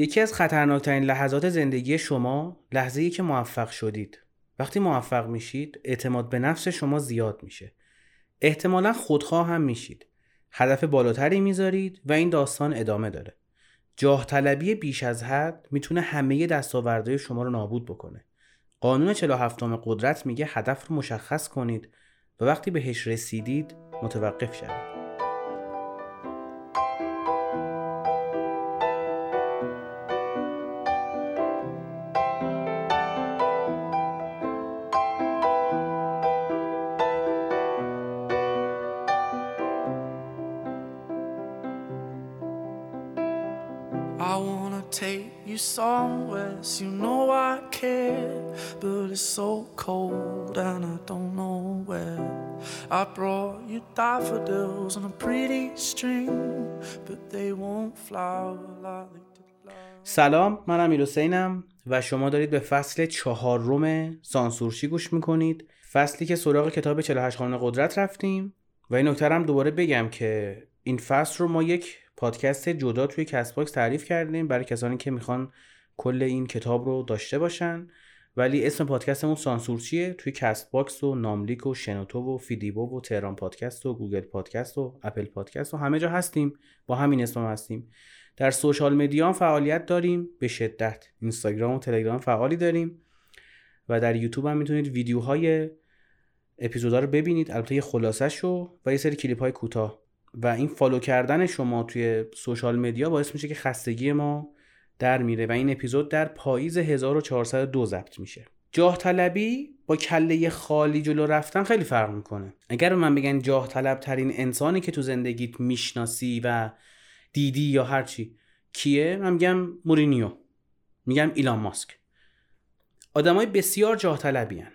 یکی از خطرناکترین لحظات زندگی شما لحظه که موفق شدید. وقتی موفق میشید اعتماد به نفس شما زیاد میشه. احتمالا خودخواه هم میشید. هدف بالاتری می‌ذارید و این داستان ادامه داره. جاه طلبی بیش از حد می‌تونه همه دستاوردهای شما رو نابود بکنه. قانون 47 قدرت میگه هدف رو مشخص کنید و وقتی بهش رسیدید متوقف شوید. I brought you daffodils on a pretty string But they won't flower like سلام من امیر حسینم و شما دارید به فصل چهارم سانسورچی گوش می‌کنید. فصلی که سراغ کتاب 48 قانون قدرت رفتیم و این نکته هم دوباره بگم که این فصل رو ما یک پادکست جدا توی کست باکس تعریف کردیم برای کسانی که می‌خوان کل این کتاب رو داشته باشن. ولی اسم پادکستمون سانسورچیه توی کست باکس و نملیک و شنوتو و فیدیبو و تهران پادکست و گوگل پادکست و اپل پادکست و همه جا هستیم. با همین اسم هستیم. در social media هم فعالیت داریم. به شدت. اینستاگرام و تلگرام فعالی داریم. و در یوتیوب هم می‌تونید ویدیوهای اپیزودا رو ببینید. البته یه خلاصه شو و یه سری کلیپ های کوتاه. و این follow کردن شما توی social media باعث میشه که خستگی ما در میره و این اپیزود در پاییز 1402 ضبط میشه. جاه طلبی با کله خالی جلو رفتن خیلی فرق می‌کنه. اگر من بگن جاه طلب ترین انسانی که تو زندگیت می‌شناسی و دیدی یا هرچی کیه؟ من میگم مورینیو. میگم ایلان ماسک. آدمای بسیار جاه طلبی هن.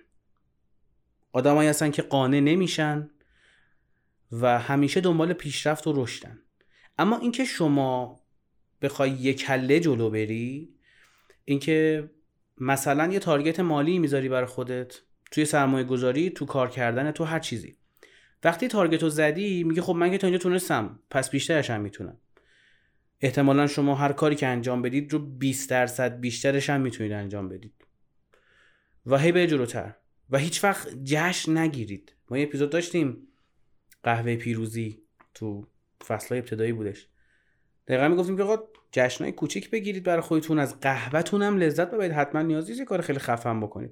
آدمایی هستن که قانع نمیشن و همیشه دنبال پیشرفت و رشدن. اما اینکه شما بخوای یک کله جلو بری اینکه مثلا یه تارگت مالی می‌ذاری برای خودت توی سرمایه گذاری تو کار کردن تو هر چیزی. وقتی تارگت رو زدی میگه خب من که تا اینجا تونستم پس بیشترش هم می‌تونم. احتمالا شما هر کاری که انجام بدید رو 20 درصد بیشترش هم می‌تونید انجام بدید. و هی به جلوتر. و هیچ وقت جشن نگیرید. ما یه اپیزود داشتیم. قهوه پیروزی تو فصلهای ابتدایی بودش. دقیقا می‌گفتیم که آقا جشنهای کوچیک بگیرید برای خودتون از قهوهتون هم لذت ببرید. حتما نیازی یه کار خیلی خفن بکنید.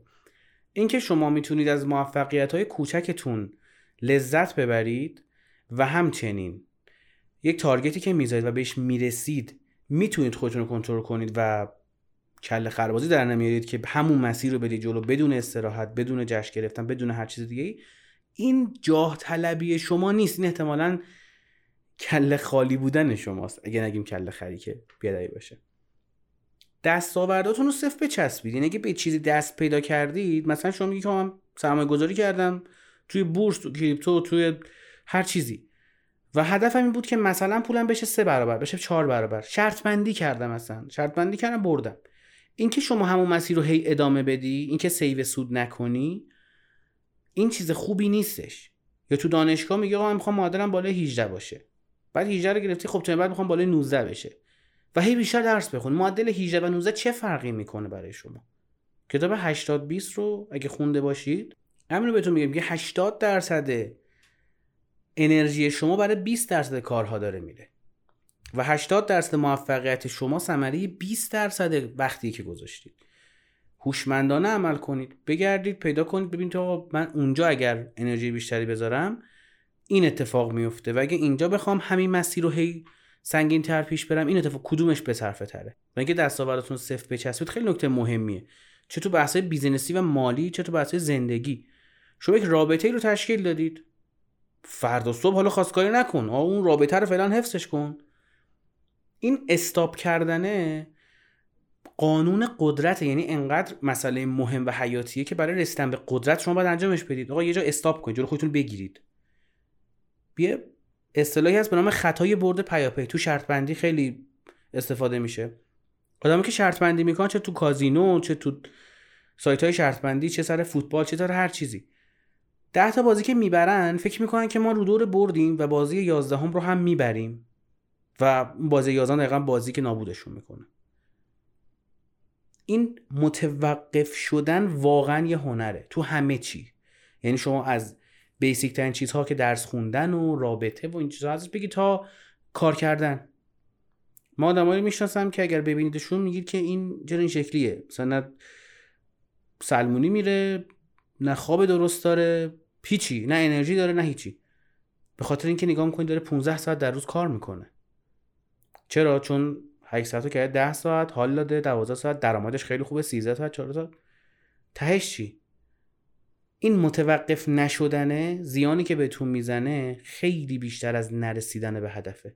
اینکه شما می‌تونید از موفقیت های کوچکتون لذت ببرید و همچنین یک تارگتی که می‌ذارید و بهش می‌رسید می‌تونید خودتون رو کنترل کنید و کل خربازی در نمیارید که همون مسیر رو بدید جلو بدون استراحت بدون جشن گرفتن بدون هر چیز دیگه این جاه طلبی شما نیست. این احتمالاً کله خالی بودن شماست. اگه نگیم کله خری که بیادایی باشه. دستاورداتون رو صفر بچسبید. یعنی اگه به چیزی دست پیدا کردید مثلا شما میگی که من سرمایه گذاری کردم توی بورس تو کریپتو توی هر چیزی. و هدفم این بود که مثلا پولم بشه سه برابر بشه چهار برابر. شرط بندی کردم مثلا شرط بندی کردم بردم. اینکه شما همون مسیر رو هی ادامه بدی اینکه سیو سود نکنی این چیز خوبی نیستش. یا تو دانشگاه میگه آقا من می‌خوام معادلم بالای 18 باشه. بعد 18 رو گرفتی خب تو بعد می‌خوام بالای 19 بشه. و هی بیشتر درس بخون. معدل 18 و 19 چه فرقی می‌کنه برای شما؟ کتاب 80 20 رو اگه خونده باشید همین رو بهتون میگم که 80 درصد انرژی شما برای 20 درصد کارها داره میره. و 80 درصد موفقیت شما ثمره 20 درصد وقتی که گذاشتید. هوشمندانه عمل کنید. بگردید پیدا کنید. ببینید آقا من اونجا اگر انرژی بیشتری بذارم این اتفاق میفته و اگه اینجا بخوام همین مسیر رو هی سنگین تر پیش برم این اتفاق کدومش به صرفه تره؟ و اینکه دستاوردتون صفر بچسبید خیلی نکته مهمیه. چه تو بحث بیزینسی و مالی چه تو بحث زندگی. شما یک رابطه ای رو تشکیل دادید. فردا صبح حالا خواستگاری نکن. آه اون رابطه رو فعلا حفظش کن. این استاپ کردنه قانون قدرت یعنی انقدر مسئله مهم و حیاتیه که برای رسیدن به قدرت شما باید انجامش بدید. آقا یه جا استاپ کنید جلو خودتون بگیرید. یه اصطلاحی هست به نام خطای برد پیاپی. تو شرط بندی خیلی استفاده میشه. آدمی که شرط بندی می‌کنن چه تو کازینو چه تو سایت های شرط بندی چه سر فوتبال چه سر هر چیزی. ده تا بازی که می‌برن فکر می‌کنن که ما رو دور بردیم و بازی یازدهم رو هم می‌بریم. و بازی یازدهم دقیقا بازی که نابودشون می‌کنه. این متوقف شدن واقعا یه هنره. تو همه چی. یعنی شما از بیسیک ترین چیزها که درس خوندن و رابطه و این چیزها. ازش بگی تا کار کردن. ما آدمایی می‌شناسم که اگر ببینیدشون میگید که این چرا این شکلیه. مثلا نه سلمونی میره نه خواب درست داره هیچی. نه انرژی داره نه هیچی. به خاطر اینکه نگاه می‌کنید داره 15 ساعت در روز کار می‌کنه. چرا؟ چون 8 ساعت کرده 10 ساعت حال داده 12 ساعت درآمدش خیلی خوبه 13 ساعت 4 ساعت. تهش چی؟ این متوقف نشدنه زیانی که بهتون می‌زنه خیلی بیشتر از نرسیدن به هدفه.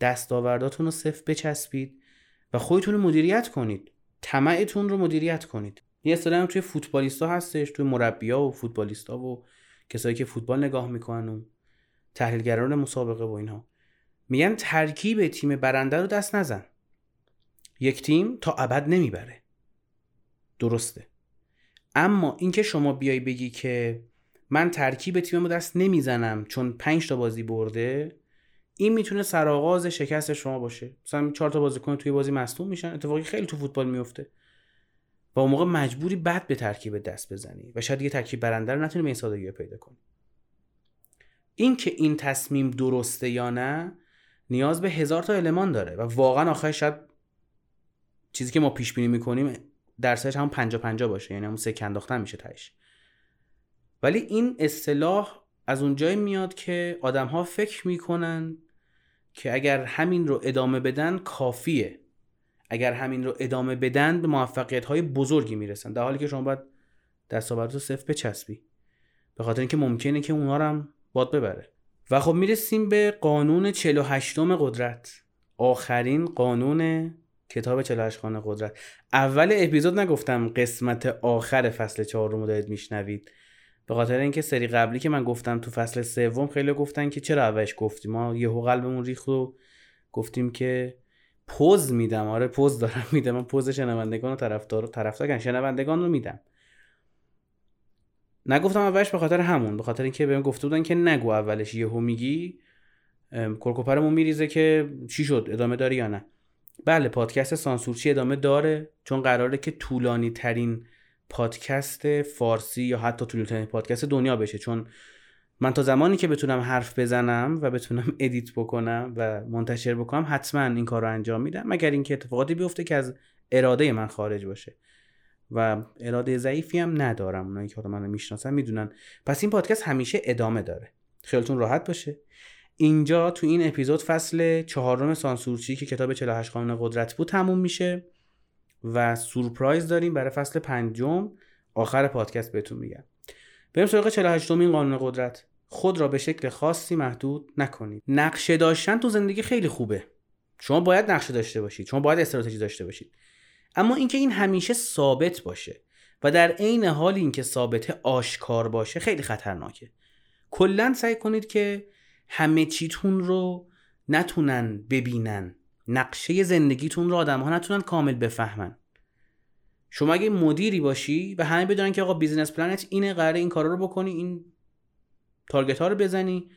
دستاورداتون رو صفر بچسبید و خودتون رو مدیریت کنید. طمعتون رو مدیریت کنید. یه اصطلاح توی فوتبالیستا هستش توی مربیا و فوتبالیستا و کسایی که فوتبال نگاه می‌کنن و تحلیلگران مسابقه و اینها. میگن ترکیب تیم برنده رو دست نزن. یک تیم تا ابد نمی‌بره. درسته. اما اینکه شما بیای بگی که من ترکیب تیممو دست نمی‌زنم چون پنج تا بازی برده این می‌تونه سرآغاز شکست شما باشه. مثلا چهار تا بازیکن توی بازی مصدوم میشن اتفاقی خیلی تو فوتبال میفته و اون موقع مجبوری بعد به ترکیب دست بزنی و شاید یه ترکیب برنده رو نتونی به این سادگی پیدا کنی. این که این تصمیم درسته یا نه نیاز به هزار تا المان داره و واقعا آخرش شاید چیزی که ما پیش بینی می‌کنیم درصدش همون 50 50 باشه یعنی همون سکه انداختن میشه تهش. ولی این اصطلاح از اونجایی میاد که آدم ها فکر می‌کنن که اگر همین رو ادامه بدن کافیه. اگر همین رو ادامه بدن به موفقیت های بزرگی می‌رسن. در حالی که شما باید دستاورد رو صفر بچسبی. به خاطر اینکه ممکنه که اونها هم باد ببره. و خب می‌رسیم به قانون 48 قدرت. آخرین قانون کتاب 48 خانه قدرت. اول اپیزود نگفتم قسمت آخر فصل چهارم رو دارید میشنوید. به خاطر اینکه سری قبلی که من گفتم تو فصل سوم خیلی گفتن که چرا اولش گفتیم ما یهو قلبمون ریخت و گفتیم که پوز میدم. آره پوز دارم میدم. من پوز شنوندگان و طرفدار طرفدار شنوندگان رو میدم. نگفتم اولش به خاطر همون. به خاطر اینکه بهم گفته بودن که نگو اولش یهو میگی کرکوپرمون میریزه که چی شد؟ ادامه داری یا نه؟ بله پادکست سانسورچی ادامه داره چون قراره که طولانی ترین پادکست فارسی یا حتی طولانی ترین پادکست دنیا بشه. چون من تا زمانی که بتونم حرف بزنم و بتونم ادیت بکنم و منتشر بکنم حتما این کار رو انجام میدم. مگر اینکه اتفاقاتی بیفته که از اراده من خارج باشه. و اراده ضعیفی هم ندارم. اونایی که من می‌شناسن می‌دونن. پس این پادکست همیشه ادامه داره. خیالتون راحت باشه. اینجا تو این اپیزود فصل چهارم سانسورچی که کتاب 48 قانون قدرت بود تموم میشه و سورپرایز داریم برای فصل پنجم. آخر پادکست بهتون میگم. بریم سراغ 48 این قانون قدرت. خود را به شکل خاصی محدود نکنید. نقشه داشتن تو زندگی خیلی خوبه. شما باید نقشه داشته باشید. شما باید استراتژی داشته باشید. اما اینکه این همیشه ثابت باشه و در عین حال اینکه ثابت آشکار باشه خیلی خطرناکه. کلا سعی کنید که همه چیتون رو نتونن ببینن. نقشه زندگیتون رو آدم ها نتونن کامل بفهمن. شما اگه مدیری باشی و همه بدونن که آقا business plan ت اینه قراره این کارا رو بکنی این target ها رو بزنی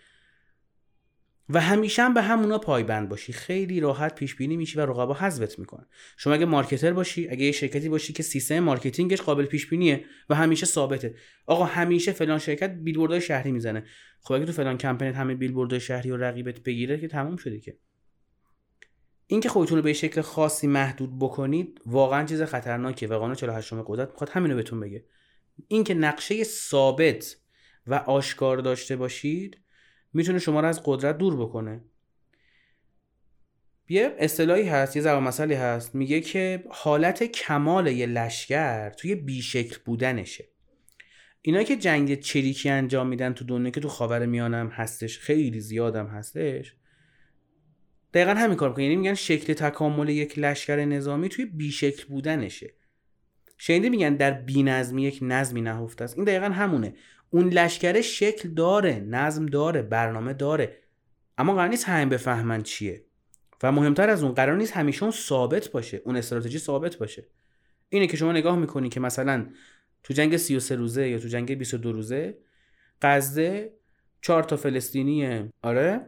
و همیشه هم به همونا پایبند باشی. خیلی راحت پیش بینی میشی و رقبا حذفت می‌کنن. شما اگه marketer باشی اگه یه شرکتی باشی که سیستم marketing ش قابل پیش بینیه و همیشه ثابته. آقا همیشه فلان شرکت بیلبوردهای شهری می‌زنه. خب اگه تو فلان کمپینت همه بیلبوردهای شهری و رقیبت بگیره که تموم شده که. اینکه خودتون رو به شکل خاصی محدود بکنید واقعا چیز خطرناکه و قانون 48 قدرت می‌خواد همینو بهتون بگه. اینکه نقشه ثابت و آشکار داشته باشید می‌تونه شما رو از قدرت دور بکنه. یه اصطلاحی هست یه ضرب مسئله هست میگه که حالت کمال یه لشکر توی بیشکل بودنشه. اینا که جنگ چریکی انجام میدن تو دنیا که تو خاور میانم هستش خیلی زیادم هستش دقیقا همین کار می‌کنن. یعنی میگن شکل تکامل یک لشکر نظامی توی بیشکل بودنشه. شنیده میگن در بینظمی یک نظمی نهفته است. این دقیقا همونه. اون لشکر شکل داره نظم داره برنامه داره. اما قرار نیست همه بفهمن چیه. و مهمتر از اون قرار نیست همیشه اون ثابت باشه اون استراتژی ثابت باشه. اینه که شما نگاه می‌کنی که مثلا تو جنگ 33 روزه یا تو جنگ 22 روزه غزه چهار تا فلسطینی آره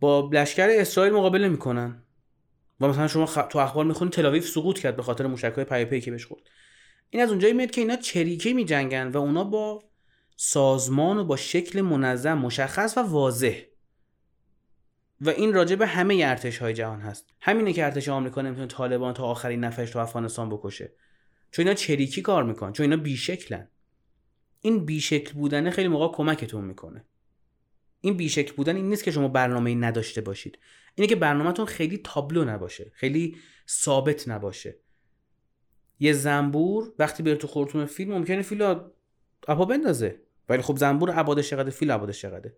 با لشکر اسرائیل مقابله می‌کنن. و مثلا شما خ... تو اخبار می‌خونید تلاویف سقوط کرد به خاطر موشک‌های پیاپی که بهش خورد. این از اونجایی میاد که اینا چریکی میجنگن و اونا با سازمان و با شکل منظم مشخص و واضح. و این راجع به همه ارتش های جهان هست. همینه که ارتش آمریکا نمی‌تونه طالبان تا آخرین نفرش تو افغانستان بکشه. چون اینا چریکی کار می‌کنن چون اینا بیشکلن. این بیشکل بودن خیلی موقع کمکتون می‌کنه. این بیشکل بودن این نیست که شما برنامه نداشته باشید. اینه که برنامهتون خیلی تابلو نباشه خیلی ثابت نباشه. یه زنبور وقتی بره تو خورتوم فیل ممکنه فیل اپا بندازه. ولی خب زنبور عبادش چقدر؟ فیل عبادش چقدره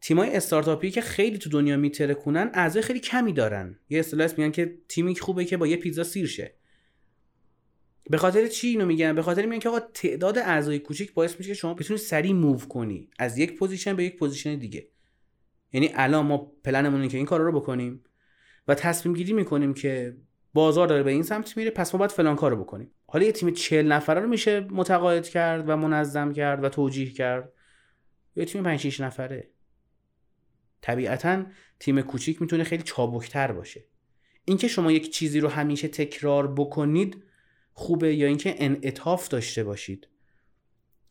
تیمای استارتاپی که خیلی تو دنیا میترکونن اعضای خیلی کمی دارن. یه اصطلاح میگن که تیمی خوبه که با یه پیتزا سیر شه. به خاطر چی اینو میگن به خاطر میگن که آقا تعداد اعضای کوچیک باعث میشه که شما بتونی سریع move کنی. از یک position به یک position دیگه. یعنی الان ما پلنمون که این کار رو بکنیم و تصمیم گیری می‌کنیم که بازار داره به این سمت میره پس ما باید فلان کارو بکنیم. حالا یه تیم 40 نفره رو میشه متقاعد کرد و منظم کرد و توجیه کرد. یه تیم 5 6 نفره. طبیعتا تیم کوچیک می‌تونه خیلی چابکتر باشه. اینکه شما یک چیزی رو همیشه تکرار بکنید خوبه یا اینکه انعطاف داشته باشید.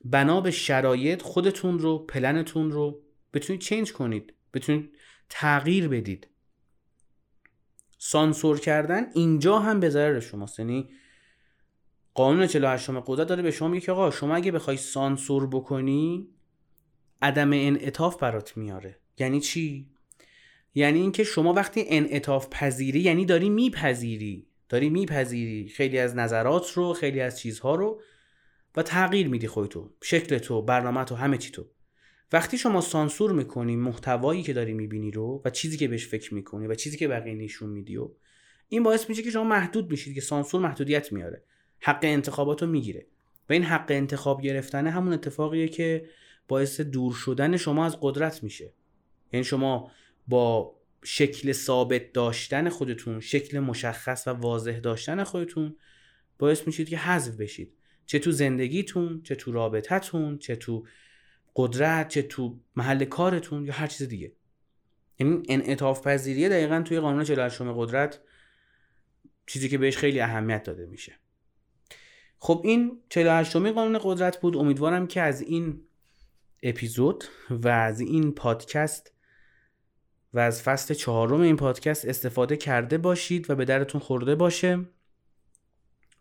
بنا به شرایط خودتون رو پلنتون رو بتونید change کنید. بتونید تغییر بدید. سانسور کردن اینجا هم به ضرر شماست. یعنی قانون 48 قدرت داره به شما میگه که آقا شما اگه بخوای سانسور بکنی عدم انعطاف برات میاره. یعنی چی؟ یعنی اینکه شما وقتی انعطاف پذیری یعنی داری میپذیری. داری میپذیری خیلی از نظرات رو خیلی از چیزها رو و تغییر میدی خودتو شکل تو برنامه تو همه چی تو. وقتی شما سانسور می‌کنی محتوایی که داری می‌بینی رو و چیزی که بهش فکر می‌کنی و چیزی که بقیه نشون میدی و این باعث میشه که شما محدود میشید که سانسور محدودیت میاره حق انتخاباتو می‌گیره. و این حق انتخاب گرفتن همون اتفاقیه که باعث دور شدن شما از قدرت میشه. یعنی شما با شکل ثابت داشتن خودتون شکل مشخص و واضح داشتن خودتون باعث میشید که حذف بشید. چه تو زندگیتون چه تو رابطتون چه تو قدرت چه تو محل کارتون یا هر چیز دیگه. یعنی انعطاف پذیریه دقیقا توی قانون 48 قدرت چیزی که بهش خیلی اهمیت داده میشه. خب این 48 قانون قدرت بود. امیدوارم که از این اپیزود و از این پادکست و از فصل چهارم این پادکست استفاده کرده باشید و به درتون خورده باشه.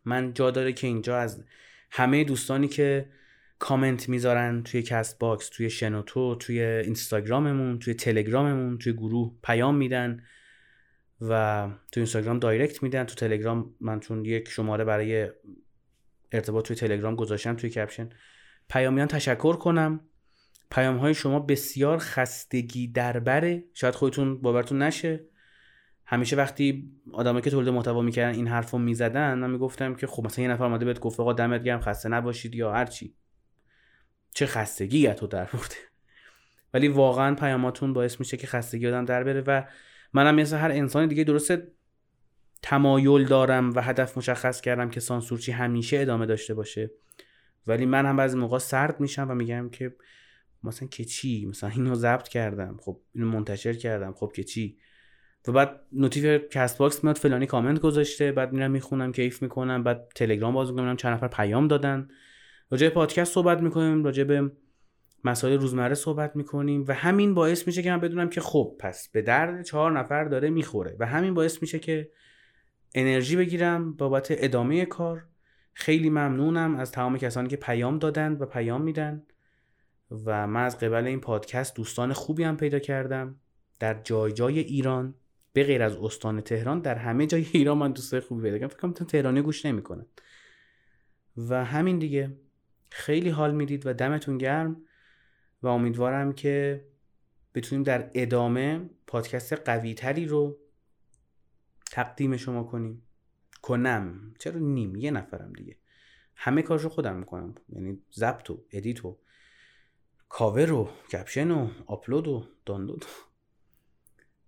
من جا داره که اینجا از همه دوستانی که کامنت می‌ذارن توی کست باکس توی شنوتو توی اینستاگراممون توی تلگراممون توی گروه پیام میدن و توی اینستاگرام دایرکت میدن. تو تلگرام من چون یک شماره برای ارتباط توی تلگرام گذاشتم توی کپشن پیامیان تشکر کنم. پیام های شما بسیار خستگی دربره شاید خودتون باورتون نشه. همیشه وقتی آدمایی که تولید محتوا می‌کردن این حرفو می‌زدن من می‌گفتم که خب مثلا یه نفر اومده بهت گفت آقا دمت گرم خسته نباشید یا هر چی چه خستگی تو در برده. ولی واقعا پیاماتون باعث میشه که خستگی آدم در بره و منم مثل هر انسان دیگه درسته تمایل دارم و هدف مشخص کردم که سانسورچی همیشه ادامه داشته باشه. ولی من هم بعضی موقع سرد میشم و میگم که مثلا که چی؟ مثلا اینو ضبط کردم. خب اینو منتشر کردم. خب که چی؟ و بعد notif کست باکس میاد فلانی کامنت گذاشته. بعد میرم می‌خونم کیف می‌کنم. بعد تلگرام باز می‌کنم. چند نفر پیام دادن. راجع پادکست صحبت می‌کنیم راجع به مسائل روزمره صحبت می‌کنیم و همین باعث میشه که من بدونم که خب پس به درد چهار نفر داره می‌خوره و همین باعث میشه که انرژی بگیرم بابت ادامه کار. خیلی ممنونم از تمام کسانی که پیام دادن و پیام میدن و من از قبل این پادکست دوستان خوبی هم پیدا کردم. در جای جای ایران به غیر از استان تهران در همه جای ایران من دوستای خوبی پیدا کردم. فکر کنم تهرانی گوش نمی‌کنن و همین دیگه. خیلی حال می‌دید و دمتون گرم و امیدوارم که بتونیم در ادامه پادکست قوی تری رو تقدیم شما کنیم. کنم. چرا نیم؟ یه نفرم دیگه. همه کارشو خودم می‌کنم. یعنی ضبط و edit و کاور و caption و آپلود و دانلود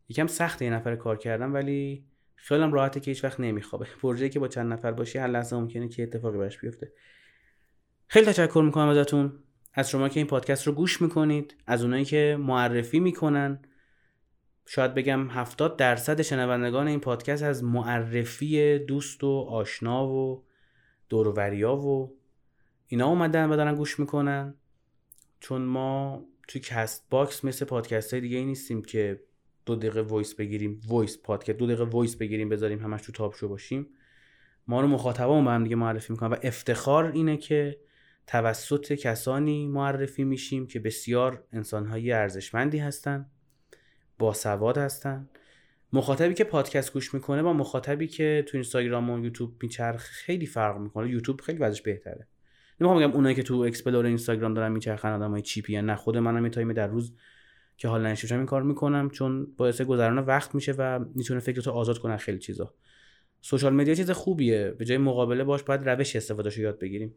یکم سخته یه نفر کار کردم ولی خیالم راحته که هیچ وقت نمیخوابه. پروژه که با چند نفر باشی هر لحظه ممکنه که اتفاقی براش بیفته. خیلی تشکر می‌کنم ازتون. از شما که این پادکست رو گوش می‌کنید از اونایی که معرفی می‌کنن. شاید بگم 70 درصد شنوندگان این پادکست از معرفی دوست و آشنا و دوروریا و اینا اومدن و دارن گوش می‌کنن. چون ما توی کست باکس مثل پادکست های دیگه ای نیستیم که دو دقیقه وایس بگیریم وایس پادکست دو دقیقه voice بگیریم بذاریم همش تو top show باشیم. ما رو مخاطبا به هم دیگه معرفی می‌کنن و افتخار اینه که توسط کسانی معرفی میشیم که بسیار انسانهایی ارزشمندی هستن باسواد هستن مخاطبی که پادکست گوش می‌کنه با مخاطبی که تو اینستاگرام و یوتیوب میچرخه خیلی فرق می‌کنه. یوتیوب خیلی وضعش بهتره. نمی‌خوام بگم اونایی که تو explore اینستاگرام دارن میچرخن آدمای cheap ی نه. خود منم یه time در روز که حال نشوشم این کار می‌کنم چون باعث گذران وقت میشه و می‌تونه فکرتو آزاد کنه خیلی چیزا. سوشال مدیا چیز خوبیه. به جای مقابله باش باید روش استفادهش یاد بگیریم.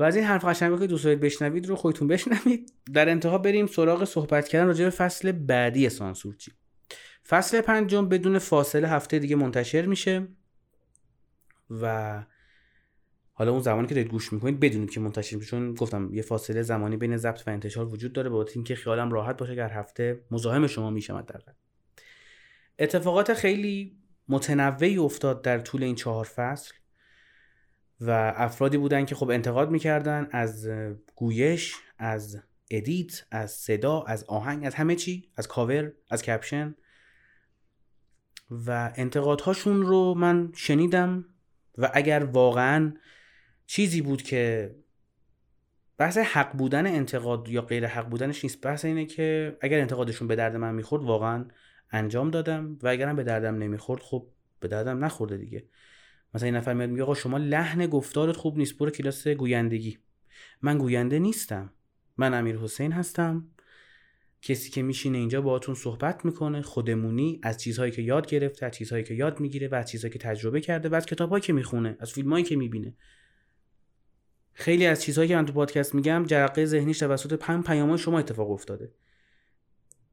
و از این حرف قشنگا که دوست دارید بشنوید رو خودتون بشنوید. در انتها بریم سراغ صحبت کردن راجع به فصل بعدی سانسورچی فصل پنجم بدون فاصله هفته دیگه منتشر میشه و حالا اون زمانی که دارید گوش می‌کنید بدونید که منتشر میشه چون گفتم یه فاصله زمانی بین ضبط و انتشار وجود داره با اینکه خیالم راحت باشه که هفته مزاحم شما میشم در اتفاقات خیلی متنوعی افتاد در طول این چهار فصل. و افرادی بودن که خب انتقاد می‌کردن از گویش از edit از صدا از آهنگ از همه چی از کاور از caption. و انتقادهاشون رو من شنیدم و اگر واقعا چیزی بود که بحث حق بودن انتقاد یا غیر حق بودنش نیست بحث اینه که اگر انتقادشون به درد من می‌خورد واقعا انجام دادم و اگرم به دردم نمی‌خورد خب به دردم نخورده دیگه. مثلا این نفر میاد میگه آقا شما لحن گفتارت خوب نیست برو کلاس گویندگی. من گوینده نیستم. من امیر حسین هستم. کسی که میشینه اینجا باهاتون صحبت می‌کنه خودمونی از چیزهایی که یاد گرفته از چیزهایی که یاد می‌گیره و از چیزهایی که تجربه کرده و از کتابهایی که می‌خونه از فیلمهایی که می‌بینه. خیلی از چیزهایی که من تو پادکست میگم جرقه ذهنیش توسط پنج پیامهای شما اتفاق افتاده.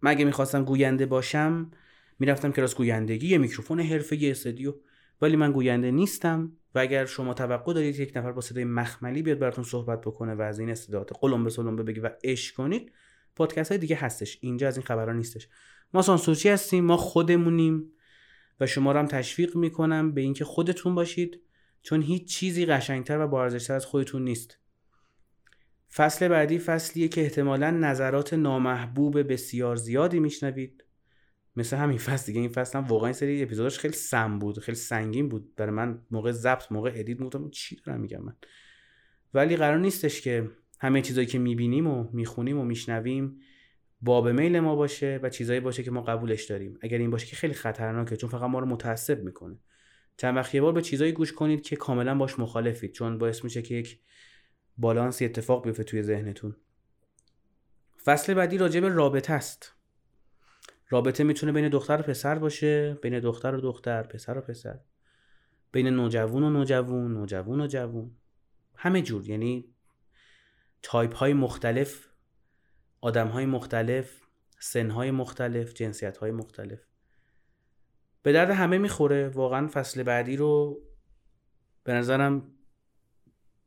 مگه می‌خواستم گوینده باشم می‌رفتم کلاس گویندگی یه میکروفون حرفه استودیو ولی من گوینده نیستم و اگر شما توقع دارید یک نفر با صدای مخملی بیاد براتون صحبت بکنه و از این استعداد قلم به بگی و عشق کنید پادکست های دیگه هستش. اینجا از این خبرها نیستش. ما سانسورچی هستیم ما خودمونیم و شما رو هم تشویق می‌کنم به اینکه خودتون باشید چون هیچ چیزی قشنگتر و بارزشتر از خودتون نیست. فصل بعدی فصلیه که احتمالا نظرات نامحبوب بسیار زیادی میشنوید. مثل همین فصل دیگه. این فصل هم واقعا سری اپیزودش خیلی سم بود خیلی سنگین بود. برای من موقع ضبط موقع ادیت گفتم چی دارم میگم من؟ ولی قرار نیستش که همه چیزایی که می‌بینیم و می‌خونیم و میشنویم باب میل ما باشه و چیزایی باشه که ما قبولش داریم. اگر این باشه که خیلی خطرناکه چون فقط ما رو متعصب می‌کنه. چند وقت یه بار به چیزایی گوش کنید که کاملا باش مخالفید چون باعث میشه که یک بالانس اتفاق بیفته توی ذهنتون. فصل بعدی راجع به رابطه است. رابطه می‌تونه بین دختر و پسر باشه بین دختر و دختر پسر و پسر. بین نوجوون و نوجوون نوجوون و جوون همه جور یعنی تایپ های مختلف آدم های مختلف سن های مختلف جنسیت های مختلف. به درد همه می‌خوره. واقعا فصل بعدی رو به نظرم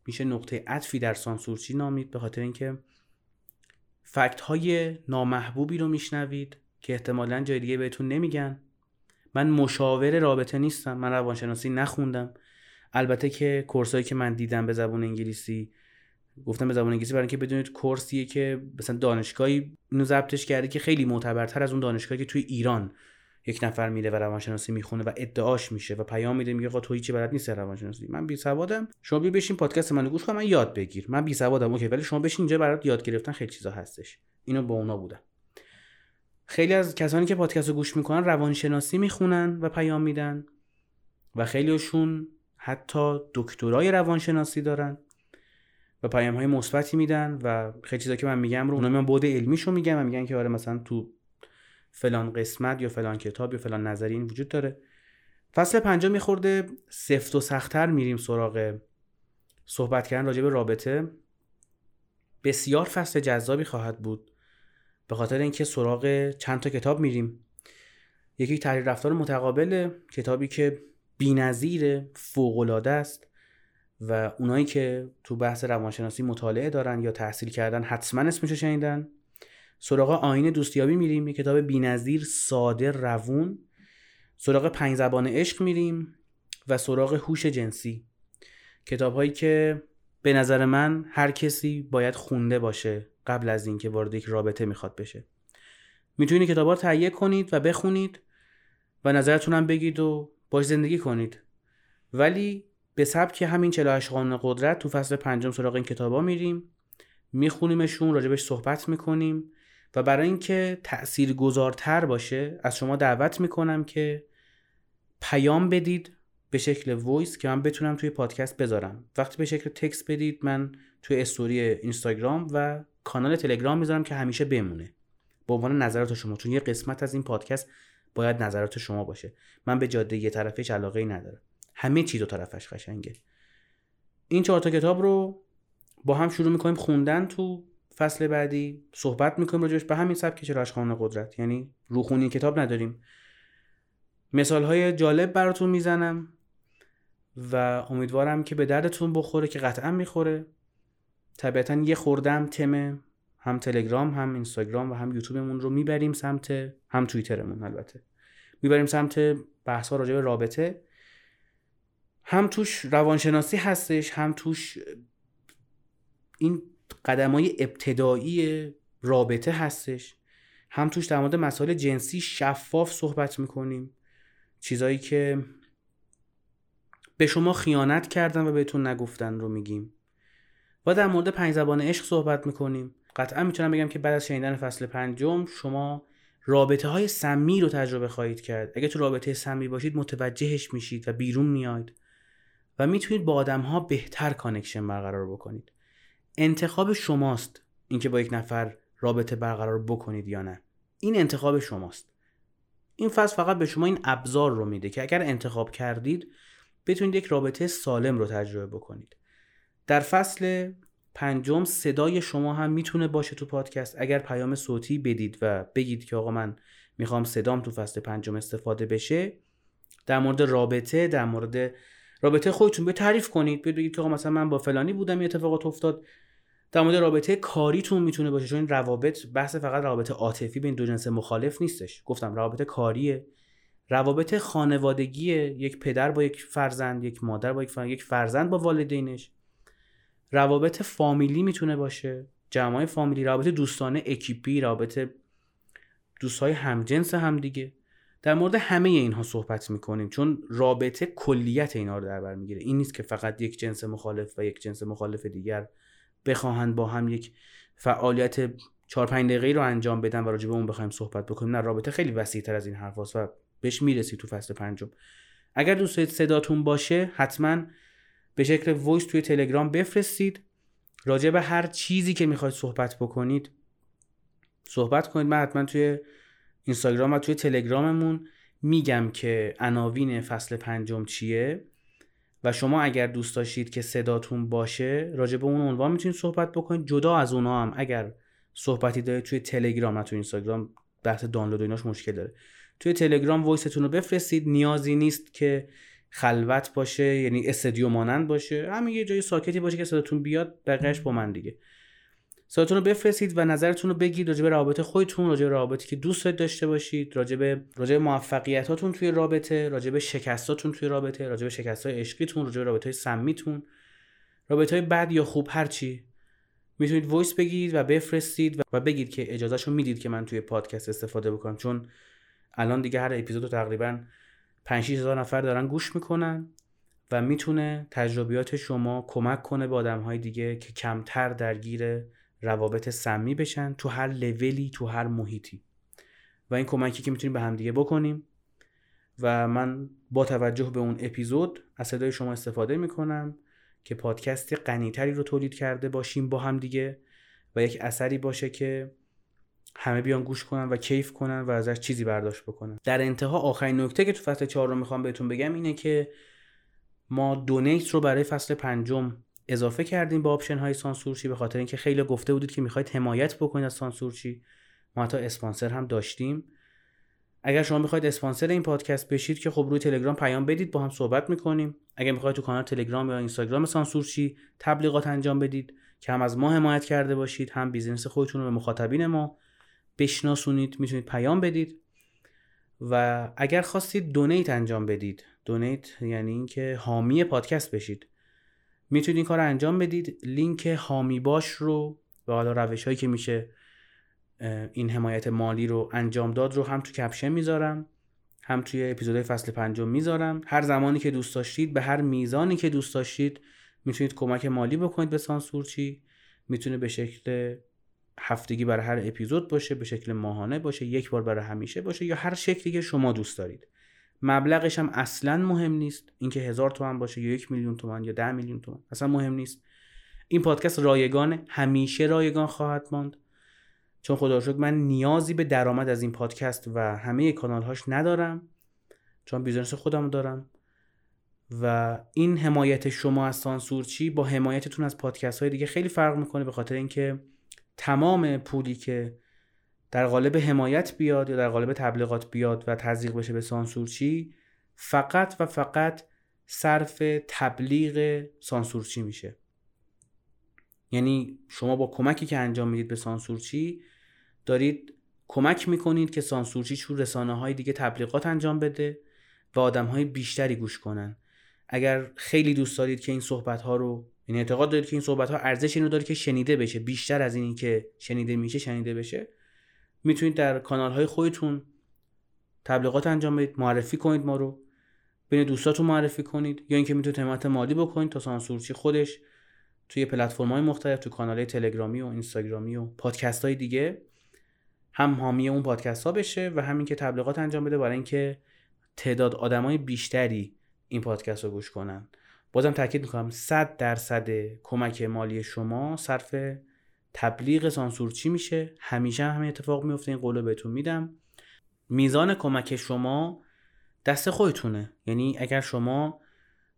میشه نقطه عطفی در سانسورچی نامید به خاطر اینکه فکت های نامحبوبی رو میشنوید. که احتمالا جای دیگه بهتون نمیگن. من مشاور رابطه نیستم. من روانشناسی نخوندم. البته که کورسایی که من دیدم به زبان انگلیسی گفتم به زبان انگلیسی برای اینکه بدونید کورسیه که مثلا دانشگاهی اینو ضبطش کرده که خیلی معتبرتر از اون دانشگاهی که توی ایران یک نفر میره و روانشناسی می‌خونه و ادعاش میشه و پیام میده میگه آقا تو هیچی بلد نیست روانشناسی. من بی سوادم. شما بیا بشین پادکست منو گوش کن من یاد بگیر. من بی سوادم اوکی. ولی شما بشین اینجا برات یاد گرفتن خیلی چیزا هستش. اینو با اونا بودم. خیلی از کسانی که پادکست رو گوش می‌کنن روانشناسی می‌خونن و پیام میدن. و خیلیشون حتی دکترای روانشناسی دارن و پیام های مثبتی میدن و خیلی چیزا که من میگم رو اونا من بود علمیشو میگم و میگن که آره مثلا تو فلان قسمت یا فلان کتاب یا فلان نظری این وجود داره. فصل پنجم میخورده سفت و سختتر میریم سراغ صحبت کردن راجع به رابطه. بسیار فصل جذابی خواهد بود. به خاطر اینکه سراغ چند تا کتاب میریم. یکی تحلیل رفتار متقابل کتابی که بی‌نظیر فوق‌العاده است و اونایی که تو بحث روانشناسی مطالعه دارن یا تحصیل کردن حتما اسمشو شنیدن. سراغ آین دوستیابی میریم یه کتاب بینظیر ساده روون. سراغ پنج زبان عشق میریم و سراغ هوش جنسی. کتاب هایی که به نظر من هر کسی باید خونده باشه. قبل از اینکه وارد یک رابطه می‌خواد بشه. می‌تونید کتاب ها تهیه کنید و بخونید و نظرتون هم بگید و باش زندگی کنید. ولی به سبک همین 48 قانون قدرت تو فصل پنجم سراغ این کتابا میریم. میخونیمشون راجبش صحبت می‌کنیم و برای اینکه تأثیر گذارتر باشه از شما دعوت می‌کنم که پیام بدید به شکل voice که من بتونم توی پادکست بذارم. وقتی به شکل text بدید من توی استوری اینستاگرام و کانال تلگرام می‌ذارم که همیشه بمونه. به عنوان نظرات شما چون یه قسمت از این پادکست باید نظرات شما باشه. من به جاده یه طرفش علاقه ای ندارم. همه چی دو طرفش قشنگه. این چهار تا کتاب رو با هم شروع می‌کنیم خوندن تو فصل بعدی. صحبت می‌کنیم راجبش به همین سبک چراش خانه قدرت. یعنی روخونی کتاب نداریم. مثال های جالب براتون می‌زنم و امیدوارم که به دردتون بخوره که قطعا می‌خوره. طبیعتا یه خوردم تم هم تلگرام هم اینستاگرام و هم یوتیوبمون رو می‌بریم سمت هم توییترمون البته. می‌بریم سمت بحث ها راجع به رابطه. هم توش روانشناسی هستش هم توش این قدم های ابتدایی رابطه هستش. هم توش در مورد مسائل جنسی شفاف صحبت می‌کنیم. چیزایی که به شما خیانت کردن و بهتون نگفتن رو میگیم. و در مورد پنج زبان عشق صحبت می‌کنیم. قطعا می‌تونم بگم که بعد از شنیدن فصل پنجم شما رابطه های سمی رو تجربه خواهید کرد. اگه تو رابطه سمی باشید متوجهش میشید و بیرون میاید و می‌تونید با آدم ها بهتر connection برقرار بکنید. انتخاب شماست اینکه با یک نفر رابطه برقرار بکنید یا نه. این انتخاب شماست. این فصل فقط به شما این ابزار رو میده که اگر انتخاب کردید بتونید یک رابطه سالم رو تجربه بکنید. در فصل پنجم صدای شما هم می‌تونه باشه تو پادکست. اگر پیام صوتی بدید و بگید که آقا من می‌خوام صدام تو فصل پنجم استفاده بشه در مورد رابطه در مورد رابطه خودتون به تعریف کنید. بگید که مثلا من با فلانی بودم یه اتفاقات افتاد. در مورد رابطه کاریتون می‌تونه باشه چون این روابط بحث فقط روابط عاطفی بین دو جنس مخالف نیستش. گفتم روابط کاریه. روابط خانوادگی یک پدر با یک فرزند یک مادر با یک فرزند, یک فرزند با والدینش. روابط فامیلی می‌تونه باشه. جمعای فامیلی روابط دوستانه اکیپی روابط دوستهای همجنس هم دیگه. در مورد همه اینها صحبت می‌کنیم چون رابطه کلیت اینا رو در بر می‌گیره. این نیست که فقط یک جنس مخالف و یک جنس مخالف دیگر بخواهند با هم یک فعالیت 4 5 دقیقه رو انجام بدن و راجع به اون بخوایم صحبت بکنیم. نه رابطه خیلی وسیع تر از این حرفاست و بهش می‌رسی تو فصل پنجم. اگر دوست صداتون باشه حتما به شکل voice توی تلگرام بفرستید. راجع به هر چیزی که می‌خواید صحبت بکنید صحبت کنید. من حتما توی اینستاگرام و توی تلگراممون میگم که عناوین فصل پنجم چیه و شما اگر دوست داشتید که صداتون باشه راجع به اون عنوان می‌تونید صحبت بکنید. جدا از اونها هم اگر صحبتی دارید توی تلگرام نه توی اینستاگرام بحث دانلود و ایناش مشکل داره. توی تلگرام وایستون رو بفرستید. نیازی نیست که خلوت باشه یعنی استدیو مانند باشه. همین یه جای ساکتی باشه که صداتون بیاد بقیش با من دیگه. صداتون رو بفرستید و نظرتون رو بگید راجع به روابط خودتون راجع به روابطی که دوست داشته باشید راجع به راجع به موفقیتاتون توی رابطه راجع به شکستاتون توی رابطه راجع به شکستای عشقیتون راجع به رابطه سمیتون. رابطه های بد یا خوب هر چی. می‌تونید voice بگید و بفرستید و بگید که اجازهشو می‌دید که من توی پادکست استفاده بکنم. چون الان دیگه هر اپیزودو تقریبا 5 هزار نفر دارن گوش می‌کنن و می‌تونه تجربیات شما کمک کنه به آدم های دیگه که کمتر درگیر روابط سمی بشن تو هر لولی تو هر محیطی. و این کمکی که می‌تونیم به هم دیگه بکنیم. و من با توجه به اون اپیزود از صدای شما استفاده می‌کنم که پادکست غنیتری رو تولید کرده باشیم با هم دیگه و یک اثری باشه که همه بیان گوش کنن و کیف کنن و ازش چیزی برداشت بکنن. در انتها آخرین نکته که تو فصل چهار رو می‌خوام بهتون بگم اینه که ما دونیت رو برای فصل پنجم اضافه کردیم به option های سانسورچی به خاطر اینکه خیلی گفته بودید که می‌خواید حمایت بکنید از سانسورچی. ما حتی اسپانسر هم داشتیم. اگر شما می‌خواید اسپانسر این پادکست بشید که خب روی تلگرام پیام بدید با هم صحبت می‌کنیم. اگر می‌خواید تو کانال تلگرام یا اینستاگرام سانسورچی تبلیغات انجام بدید که هم از ما حمایت کرده باشید هم business خودتون رو به مخاطبین ما بشناسونید می‌تونید پیام بدید و اگر خواستید donate انجام بدید. donate یعنی اینکه حامی پادکست بشید. می‌تونید این کار انجام بدید. لینک حامی باش رو و حالا روش هایی که میشه این حمایت مالی رو انجام داد رو هم تو کپشن می‌ذارم. هم توی اپیزودهای فصل پنجم می‌ذارم. هر زمانی که دوست داشتید به هر میزانی که دوست داشتید می‌تونید کمک مالی بکنید به سانسورچی. می‌تونه به شکل هفتگی برای هر اپیزود باشه به شکل ماهانه باشه یک بار برای همیشه باشه یا هر شکلی که شما دوست دارید. مبلغش هم اصلا مهم نیست. اینکه هزار تومن باشه یا یک میلیون تومن یا ده میلیون تومن اصلا مهم نیست. این پادکست رایگان همیشه رایگان خواهد ماند. چون خدا رو شکر من نیازی به درآمد از این پادکست و همه کانال هاش ندارم. چون business خودم دارم. و این حمایت شما از سانسورچی با حمایتتون از پادکست های دیگه خیلی فرق می‌کنه. به خاطر اینکه تمام پولی که در قالب حمایت بیاد یا در قالب تبلیغات بیاد و تزریق بشه به سانسورچی فقط و فقط صرف تبلیغ سانسورچی میشه. یعنی شما با کمکی که انجام می‌دید به سانسورچی دارید کمک می‌کنید که سانسورچی چون رسانه های دیگه تبلیغات انجام بده و آدم های بیشتری گوش کنن. اگر خیلی دوست دارید که این صحبت ها رو یعنی اعتقاد دارید که این صحبت ها ارزش اینو داره که شنیده بشه بیشتر از اینی که شنیده میشه شنیده بشه. می‌تونید در کانال های خودتون تبلیغات انجام بدید معرفی کنید ما رو. بین دوستاتون معرفی کنید یا اینکه می‌تونید حمایت مالی بکنید تا سانسورچی خودش توی پلتفرم های مختلف تو کانال های تلگرامی و اینستاگرامی و پادکست های دیگه هم حامی اون پادکست ها بشه و همین که تبلیغات انجام بده برای اینکه تعداد آدمای بیشتری این پادکست رو گوش کنن. بازم تاکید می‌کنم 100 درصد کمک مالی شما صرف تبلیغ سانسورچی میشه؟ همیشه همین اتفاق میفته این قولو بهتون میدم. میزان کمک شما دست خودتونه. یعنی اگر شما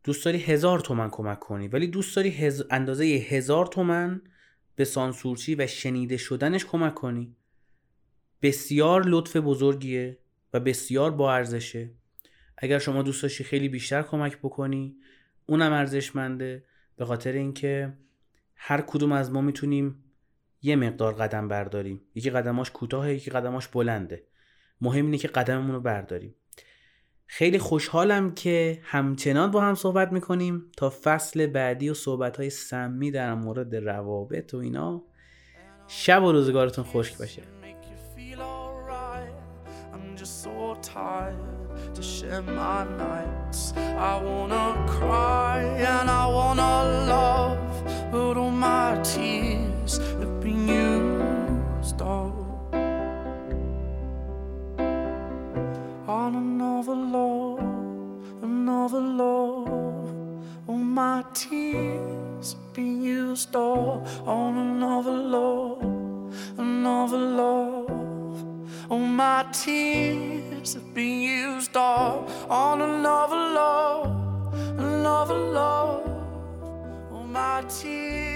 دوست داری هزار تومن کمک کنی ولی دوست داری هز... اندازه هزار تومن به سانسورچی و شنیده شدنش کمک کنی بسیار لطف بزرگیه و بسیار با ارزشه. اگر شما دوست داشتی خیلی بیشتر کمک بکنی اونم ارزشمنده. به خاطر اینکه هر کدوم از ما می‌تونیم یه مقدار قدم برداریم. یکی قدماش کوتاهه یکی قدماش بلنده. مهم اینه که قدممون رو برداریم. خیلی خوشحالم که همچنان با هم صحبت می‌کنیم. تا فصل بعدی و صحبت های سمی در مورد روابط و اینا. شب و روزگارتون خشک باشه. To share my nights. I wanna cry and I wanna love, but all my tears have been used up on another love, another love. All my tears have been used up on another love, another love. Oh, my tears have been used all on another love, another love. Oh, my tears.